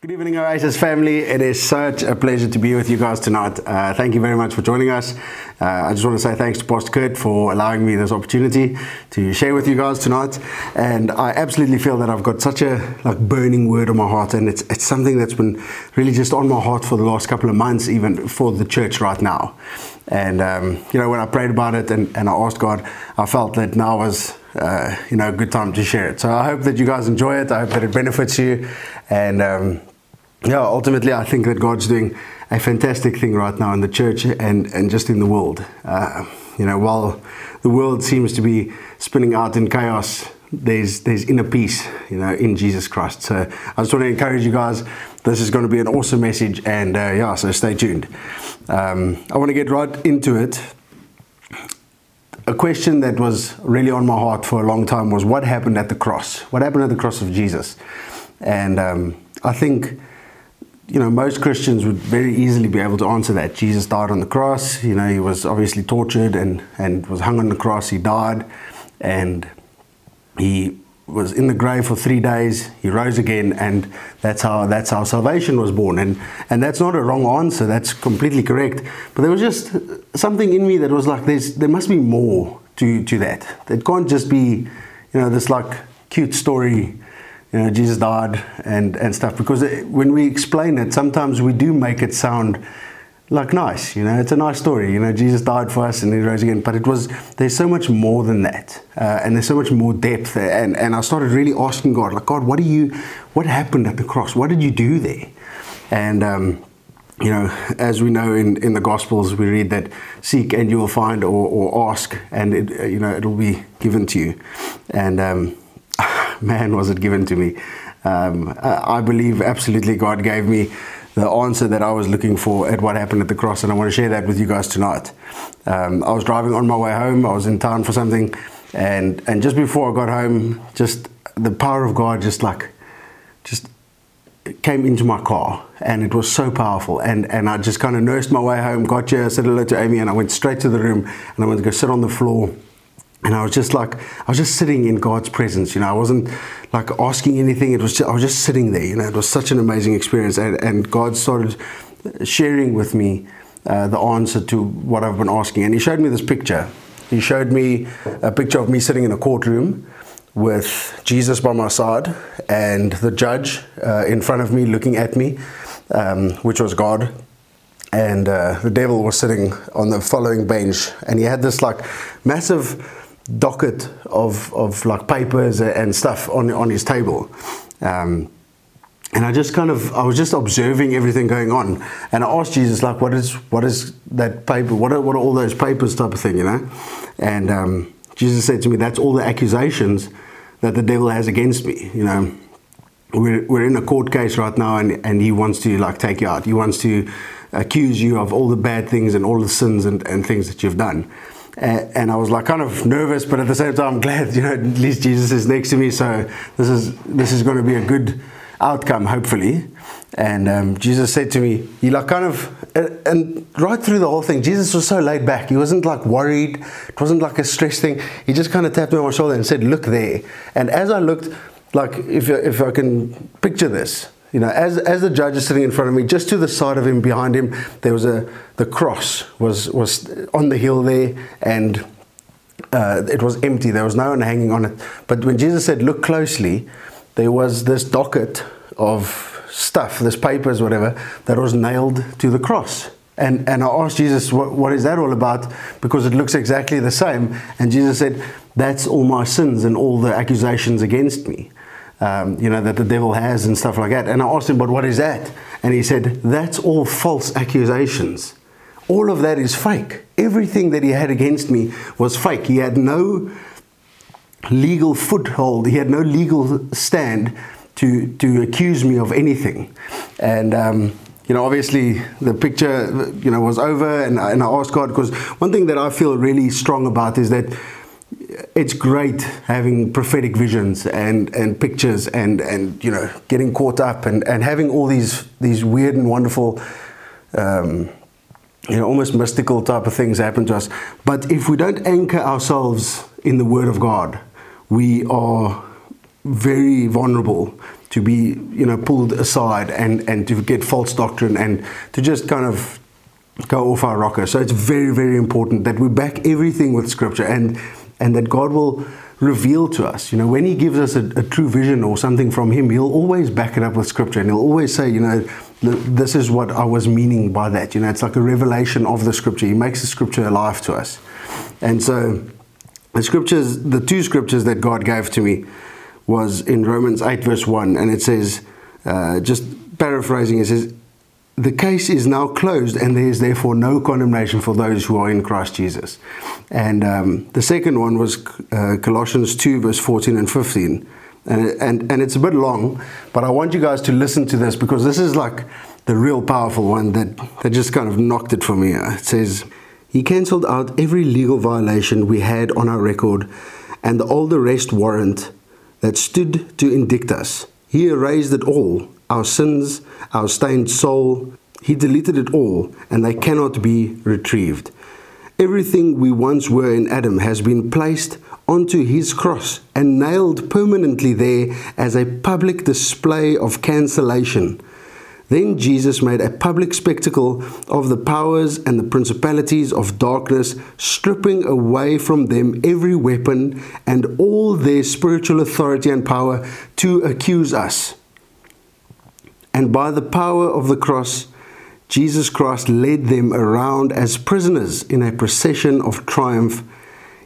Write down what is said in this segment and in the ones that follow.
Good evening, Oasis family. It is such a pleasure to be with you guys tonight. Uh, thank you very much for joining us. Uh, I just want to say thanks to Pastor Kurt for allowing me this opportunity to share with you guys tonight. And I absolutely feel that I've got such a like burning word on my heart, and it's it's something that's been really just on my heart for the last couple of months, even for the church right now. And um, you know, when I prayed about it and, and I asked God, I felt that now was uh, you know a good time to share it. So I hope that you guys enjoy it. I hope that it benefits you, and um, yeah, ultimately, I think that God's doing a fantastic thing right now in the church and, and just in the world. Uh, you know, while the world seems to be spinning out in chaos, there's there's inner peace, you know, in Jesus Christ. So I just want to encourage you guys. This is going to be an awesome message, and uh, yeah, so stay tuned. Um, I want to get right into it. A question that was really on my heart for a long time was what happened at the cross? What happened at the cross of Jesus? And um, I think you know, most Christians would very easily be able to answer that. Jesus died on the cross. You know, he was obviously tortured and, and was hung on the cross. He died and he was in the grave for three days. He rose again, and that's how that's how salvation was born. And and that's not a wrong answer. That's completely correct. But there was just something in me that was like, there's there must be more to to that. It can't just be, you know, this like cute story you know, Jesus died and, and stuff. Because when we explain it, sometimes we do make it sound like nice. You know, it's a nice story. You know, Jesus died for us and he rose again. But it was there's so much more than that, uh, and there's so much more depth. And and I started really asking God, like God, what do you, what happened at the cross? What did you do there? And um, you know, as we know in, in the Gospels, we read that seek and you will find, or, or ask and it, you know it'll be given to you. And um, man, was it given to me. Um, I believe absolutely God gave me the answer that I was looking for at what happened at the cross, and I want to share that with you guys tonight. Um, I was driving on my way home. I was in town for something, and and just before I got home, just the power of God just like just came into my car, and it was so powerful. And and I just kind of nursed my way home, got here, said hello to Amy, and I went straight to the room, and I went to go sit on the floor and I was just like I was just sitting in God's presence you know I wasn't like asking anything it was just, I was just sitting there you know it was such an amazing experience and, and God started sharing with me uh, the answer to what I've been asking. And he showed me this picture. He showed me a picture of me sitting in a courtroom with Jesus by my side and the judge uh, in front of me looking at me um, which was God. And uh, the devil was sitting on the following bench. And he had this like massive docket of, of like papers and stuff on, on his table. Um, and I just kind of, I was just observing everything going on. And I asked Jesus, like, what is, what is that paper? What are, what are all those papers type of thing, you know? And um, Jesus said to me, that's all the accusations that the devil has against me, you know? We're, we're in a court case right now and, and he wants to like take you out. He wants to accuse you of all the bad things and all the sins and, and things that you've done and I was like kind of nervous, but at the same time, I'm glad you know at least Jesus is next to me. So this is this is going to be a good outcome, hopefully. And um, Jesus said to me, he like kind of, and right through the whole thing, Jesus was so laid back. He wasn't like worried. It wasn't like a stress thing. He just kind of tapped me on my shoulder and said, "Look there." And as I looked, like if if I can picture this, you know, as, as the judge is sitting in front of me, just to the side of him, behind him, there was a the cross was was on the hill there, and uh, it was empty. There was no one hanging on it. But when Jesus said, "Look closely," there was this docket of stuff, this papers, whatever, that was nailed to the cross. And and I asked Jesus, what, "What is that all about?" Because it looks exactly the same. And Jesus said, "That's all my sins and all the accusations against me." Um, you know, that the devil has and stuff like that. And I asked him, but what is that? And he said, that's all false accusations. All of that is fake. Everything that he had against me was fake. He had no legal foothold, he had no legal stand to, to accuse me of anything. And, um, you know, obviously the picture, you know, was over, and, and I asked God because one thing that I feel really strong about is that it's great having prophetic visions and, and pictures and, and you know getting caught up and, and having all these these weird and wonderful um, you know almost mystical type of things happen to us but if we don't anchor ourselves in the word of God we are very vulnerable to be you know pulled aside and and to get false doctrine and to just kind of go off our rocker. So it's very very important that we back everything with scripture and and that God will reveal to us. You know, when He gives us a, a, true vision or something from Him, He'll always back it up with Scripture, and He'll always say, you know, this is what I was meaning by that. You know, it's like a revelation of the Scripture. He makes the Scripture alive to us, and so the scriptures, the two scriptures that God gave to me, was in Romans eight verse one, and it says, uh, just paraphrasing, it says. The case is now closed, and there is therefore no condemnation for those who are in Christ Jesus. And um, the second one was uh, Colossians 2, verse 14 and 15. And, and, and it's a bit long, but I want you guys to listen to this because this is like the real powerful one that, that just kind of knocked it for me. It says, He cancelled out every legal violation we had on our record and the old arrest warrant that stood to indict us. He erased it all our sins, our stained soul. He deleted it all, and they cannot be retrieved. Everything we once were in Adam has been placed onto his cross and nailed permanently there as a public display of cancellation. Then Jesus made a public spectacle of the powers and the principalities of darkness, stripping away from them every weapon and all their spiritual authority and power to accuse us. And by the power of the cross, Jesus Christ led them around as prisoners in a procession of triumph.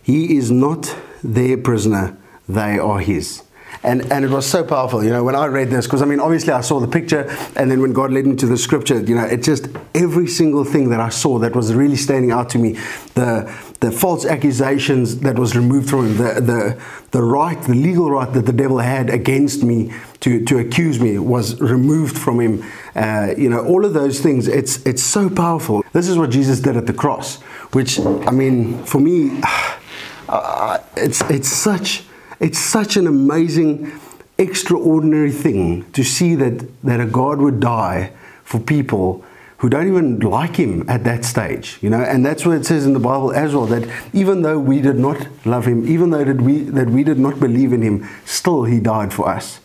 He is not their prisoner, they are his. And, and it was so powerful, you know, when I read this, because I mean, obviously I saw the picture, and then when God led me to the scripture, you know, it just every single thing that I saw that was really standing out to me the, the false accusations that was removed from him, the, the, the right, the legal right that the devil had against me to, to accuse me was removed from him. Uh, you know, all of those things, it's, it's so powerful. This is what Jesus did at the cross, which, I mean, for me, uh, it's, it's, such, it's such an amazing, extraordinary thing to see that, that a God would die for people who don't even like him at that stage, you know, and that's what it says in the Bible as well that even though we did not love him, even though that we that we did not believe in him, still he died for us,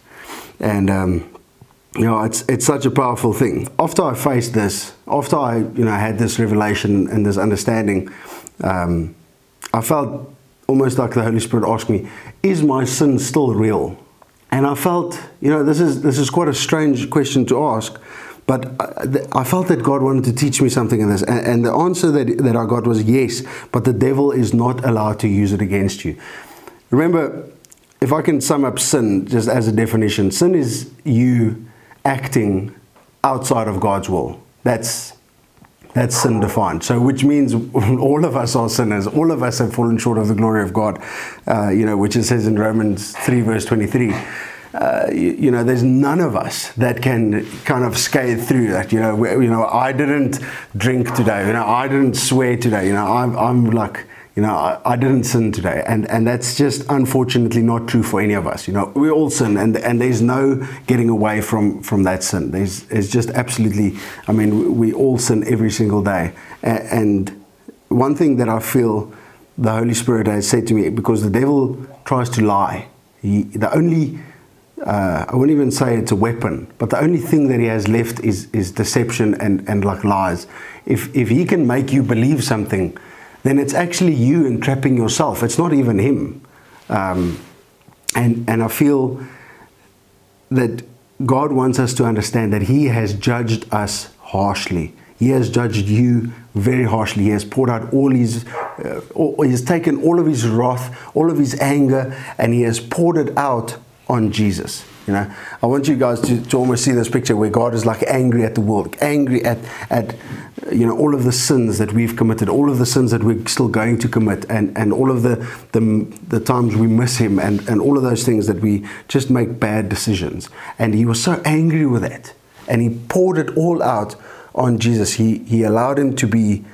and um, you know it's it's such a powerful thing. After I faced this, after I you know had this revelation and this understanding, um, I felt almost like the Holy Spirit asked me, "Is my sin still real?" And I felt, you know, this is this is quite a strange question to ask but uh, I felt that God wanted to teach me something in this. And the answer that, that I got was yes, but the devil is not allowed to use it against you. Remember, if I can sum up sin just as a definition, sin is you acting outside of God's will. That's that's sin defined. So, which means all of us are sinners. All of us have fallen short of the glory of God. Uh, you know, which it says in Romans three verse twenty three uh, you, you, know, there's none of us that can kind of scale through that. You know, you know, I didn't drink today. You know, I didn't swear today. You know, I'm, I'm like, you know, I, I, didn't sin today, and and that's just unfortunately not true for any of us. You know, we all sin, and and there's no getting away from from that sin. There's it's just absolutely. I mean, we all sin every single day, and one thing that I feel the Holy Spirit has said to me because the devil tries to lie. He, the only uh, I wouldn't even say it's a weapon, but the only thing that he has left is, is deception and, and like lies. If, if he can make you believe something, then it's actually you entrapping yourself. It's not even him. Um, and, and I feel that God wants us to understand that he has judged us harshly. He has judged you very harshly. He has poured out all his, uh, all, he has taken all of his wrath, all of his anger, and he has poured it out on Jesus. You know, I want you guys to, to almost see this picture where God is like angry at the world, angry at, at you know all of the sins that we've committed, all of the sins that we're still going to commit, and, and all of the, the the times we miss Him, and, and all of those things that we just make bad decisions. And He was so angry with that, and He poured it all out on Jesus. He He allowed Him to be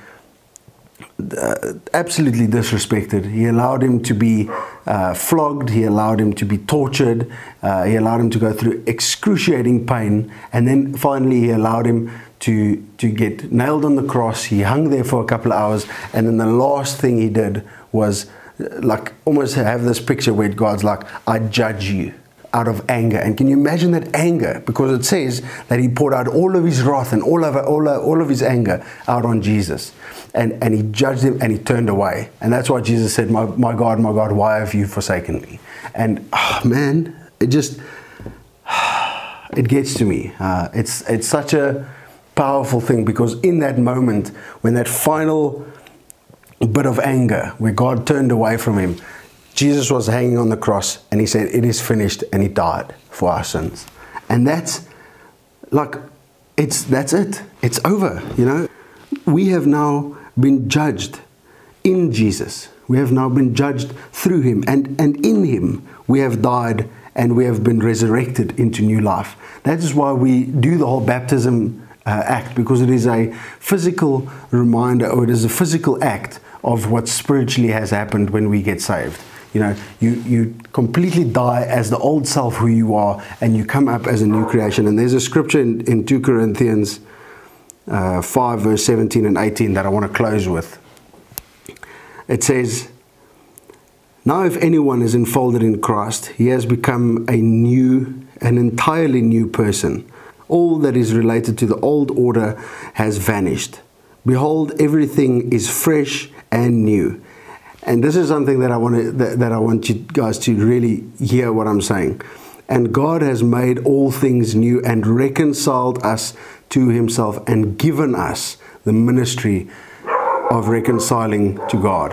uh, absolutely disrespected. He allowed him to be uh, flogged, he allowed him to be tortured, uh, he allowed him to go through excruciating pain, and then finally he allowed him to, to get nailed on the cross. He hung there for a couple of hours, and then the last thing he did was uh, like almost have this picture where God's like, I judge you. out of anger. And can you imagine that anger? Because it says that he poured out all of his wrath and all of, all of, all of his anger out on Jesus. And, and he judged him and he turned away. And that's why Jesus said, My, my God, my God, why have you forsaken me? And oh, man, it just, it gets to me. Uh, it's, it's such a powerful thing because in that moment, when that final bit of anger, where God turned away from him, Jesus was hanging on the cross and he said, It is finished, and he died for our sins. And that's like, it's that's it. It's over, you know. We have now been judged in Jesus. We have now been judged through him, and, and in him we have died and we have been resurrected into new life. That is why we do the whole baptism uh, act, because it is a physical reminder, or it is a physical act of what spiritually has happened when we get saved. You know, you, you completely die as the old self who you are, and you come up as a new creation. And there's a scripture in, in 2 Corinthians uh, 5, verse 17 and 18 that I want to close with. It says, Now, if anyone is enfolded in Christ, he has become a new, an entirely new person. All that is related to the old order has vanished. Behold, everything is fresh and new. And this is something that I want to, that, that I want you guys to really hear what I'm saying. And God has made all things new and reconciled us to himself and given us the ministry of reconciling to God.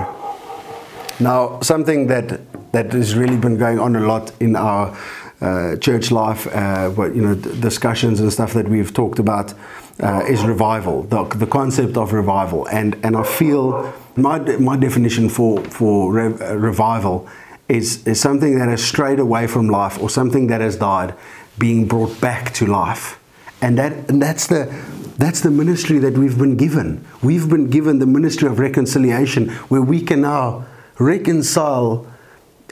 Now, something that that has really been going on a lot in our uh, church life, uh, what you know, discussions and stuff that we've talked about, uh, is revival. The, the concept of revival, and and I feel my, my definition for, for re- uh, revival is, is something that has strayed away from life or something that has died being brought back to life. And, that, and that's, the, that's the ministry that we've been given. We've been given the ministry of reconciliation where we can now reconcile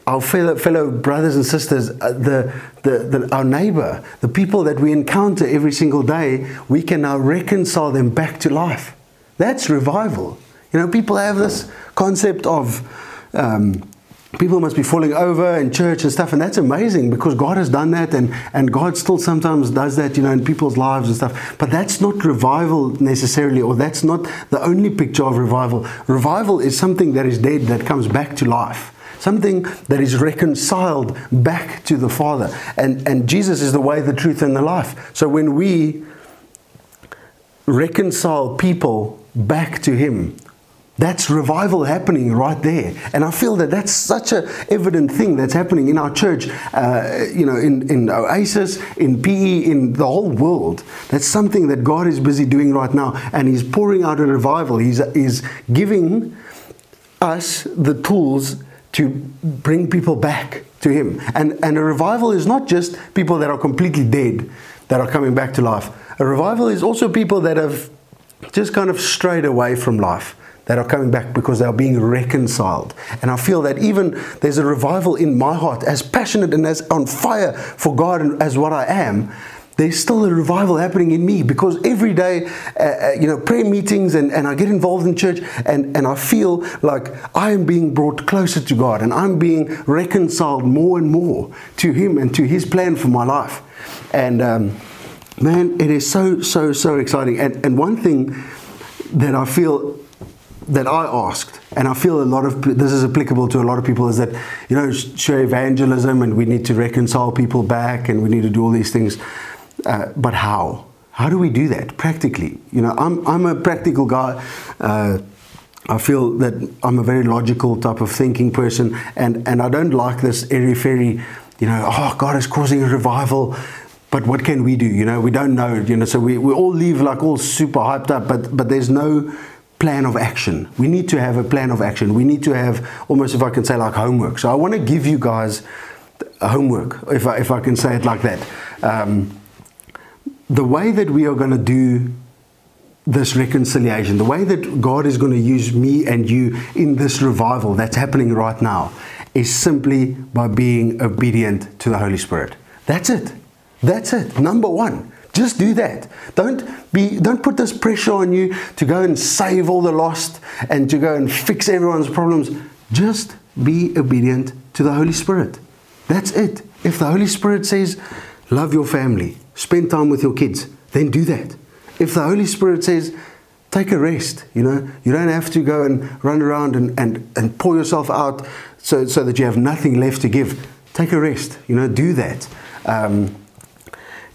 our fellow, fellow brothers and sisters, uh, the, the, the, our neighbor, the people that we encounter every single day, we can now reconcile them back to life. That's revival. You know, people have this concept of um, people must be falling over in church and stuff, and that's amazing because God has done that, and, and God still sometimes does that, you know, in people's lives and stuff. But that's not revival necessarily, or that's not the only picture of revival. Revival is something that is dead that comes back to life. Something that is reconciled back to the Father. And, and Jesus is the way, the truth, and the life. So when we reconcile people back to Him, that's revival happening right there. And I feel that that's such an evident thing that's happening in our church, uh, you know, in, in Oasis, in PE, in the whole world. That's something that God is busy doing right now. And He's pouring out a revival. He's, he's giving us the tools to bring people back to Him. And, and a revival is not just people that are completely dead that are coming back to life. A revival is also people that have just kind of strayed away from life that are coming back because they are being reconciled. And I feel that even there's a revival in my heart, as passionate and as on fire for God as what I am. There's still a revival happening in me because every day, uh, uh, you know, prayer meetings and, and I get involved in church and, and I feel like I am being brought closer to God and I'm being reconciled more and more to Him and to His plan for my life. And um, man, it is so, so, so exciting. And, and one thing that I feel that I asked, and I feel a lot of this is applicable to a lot of people, is that you know share evangelism and we need to reconcile people back and we need to do all these things, uh, but how? How do we do that practically? You know, I'm I'm a practical guy. Uh, I feel that I'm a very logical type of thinking person, and and I don't like this airy fairy. You know, oh, God is causing a revival but what can we do? You know, we don't know. You know, so we, we all leave like all super hyped up, but but there's no plan of action. We need to have a plan of action. We need to have almost, if I can say, like homework. So I want to give you guys homework, if I, if I can say it like that. Um, the way that we are going to do this reconciliation, the way that God is going to use me and you in this revival that's happening right now, is simply by being obedient to the Holy Spirit. That's it. That's it. Number one. Just do that. Don't be don't put this pressure on you to go and save all the lost and to go and fix everyone's problems. Just be obedient to the Holy Spirit. That's it. If the Holy Spirit says, love your family, spend time with your kids, then do that. If the Holy Spirit says, take a rest, you know, you don't have to go and run around and, and, and pour yourself out so, so that you have nothing left to give. Take a rest, you know, do that. Um,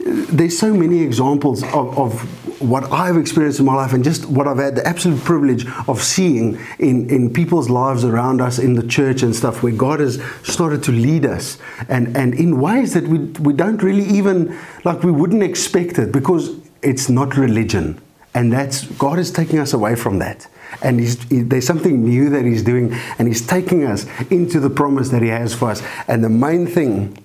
there's so many examples of, of, what I've experienced in my life and just what I've had the absolute privilege of seeing in, in people's lives around us in the church and stuff where God has started to lead us and, and in ways that we, we don't really even, like we wouldn't expect it because it's not religion. And that's, God is taking us away from that. And he, there's something new that He's doing, and He's taking us into the promise that He has for us. And the main thing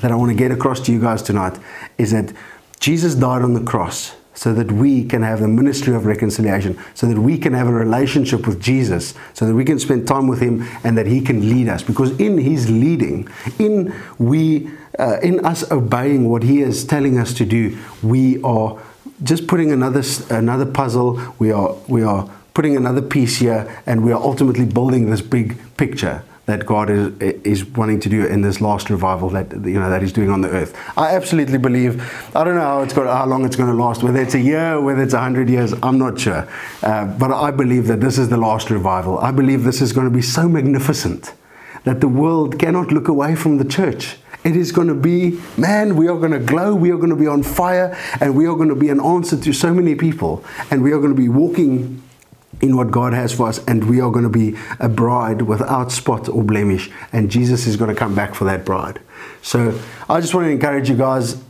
that I want to get across to you guys tonight is that Jesus died on the cross so that we can have the ministry of reconciliation, so that we can have a relationship with Jesus, so that we can spend time with Him and that He can lead us. Because in His leading, in we, uh, in us obeying what He is telling us to do, we are just putting another another puzzle. We are we are putting another piece here, and we are ultimately building this big picture that God is is wanting to do in this last revival that you know that He's doing on the earth. I absolutely believe. I don't know how it's got, how long it's going to last. Whether it's a year, whether it's a hundred years, I'm not sure. Uh, but I believe that this is the last revival. I believe this is going to be so magnificent that the world cannot look away from the church. It is going to be, man, we are going to glow, we are going to be on fire, and we are going to be an answer to so many people, and we are going to be walking in what God has for us, and we are going to be a bride without spot or blemish, and Jesus is going to come back for that bride. So I just want to encourage you guys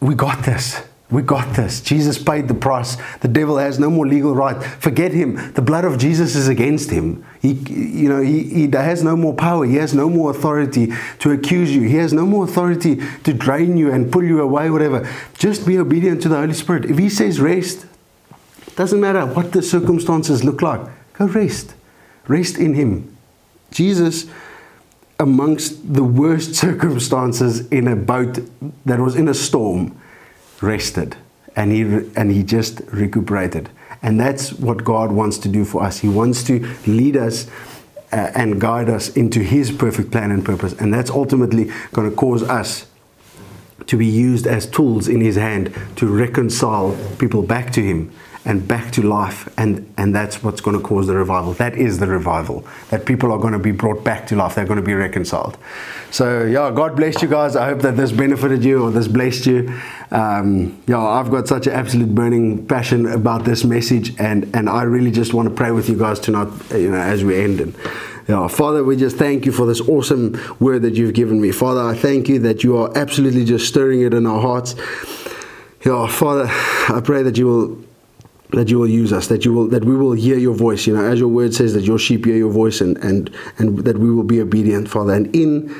we got this. We got this. Jesus paid the price. The devil has no more legal right. Forget him. The blood of Jesus is against him. He, you know, he, he has no more power. He has no more authority to accuse you. He has no more authority to drain you and pull you away, whatever. Just be obedient to the Holy Spirit. If he says rest, doesn't matter what the circumstances look like. Go rest. Rest in Him. Jesus, amongst the worst circumstances in a boat that was in a storm, rested and he, and he just recuperated. And that's what God wants to do for us. He wants to lead us uh, and guide us into His perfect plan and purpose. And that's ultimately going to cause us to be used as tools in His hand to reconcile people back to Him and back to life. And, and that's what's going to cause the revival. That is the revival. That people are going to be brought back to life. They're going to be reconciled. So, yeah, God bless you guys. I hope that this benefited you or this blessed you. Um, yeah, I've got such an absolute burning passion about this message. And, and I really just want to pray with you guys tonight, you know, as we end. And, yeah, Father, we just thank you for this awesome word that you've given me. Father, I thank you that you are absolutely just stirring it in our hearts. Yeah, Father, I pray that you will that you will use us, that you will that we will hear your voice, you know, as your word says that your sheep hear your voice and and and that we will be obedient, Father. And in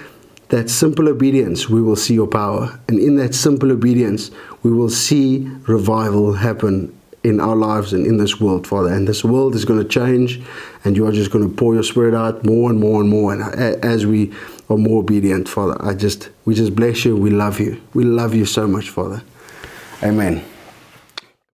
that simple obedience, we will see your power. And in that simple obedience, we will see revival happen in our lives and in this world, Father. And this world is going to change, and you are just going to pour your spirit out more and more and more. And as we are more obedient, Father, I just we just bless you. We love you. We love you so much, Father. Amen.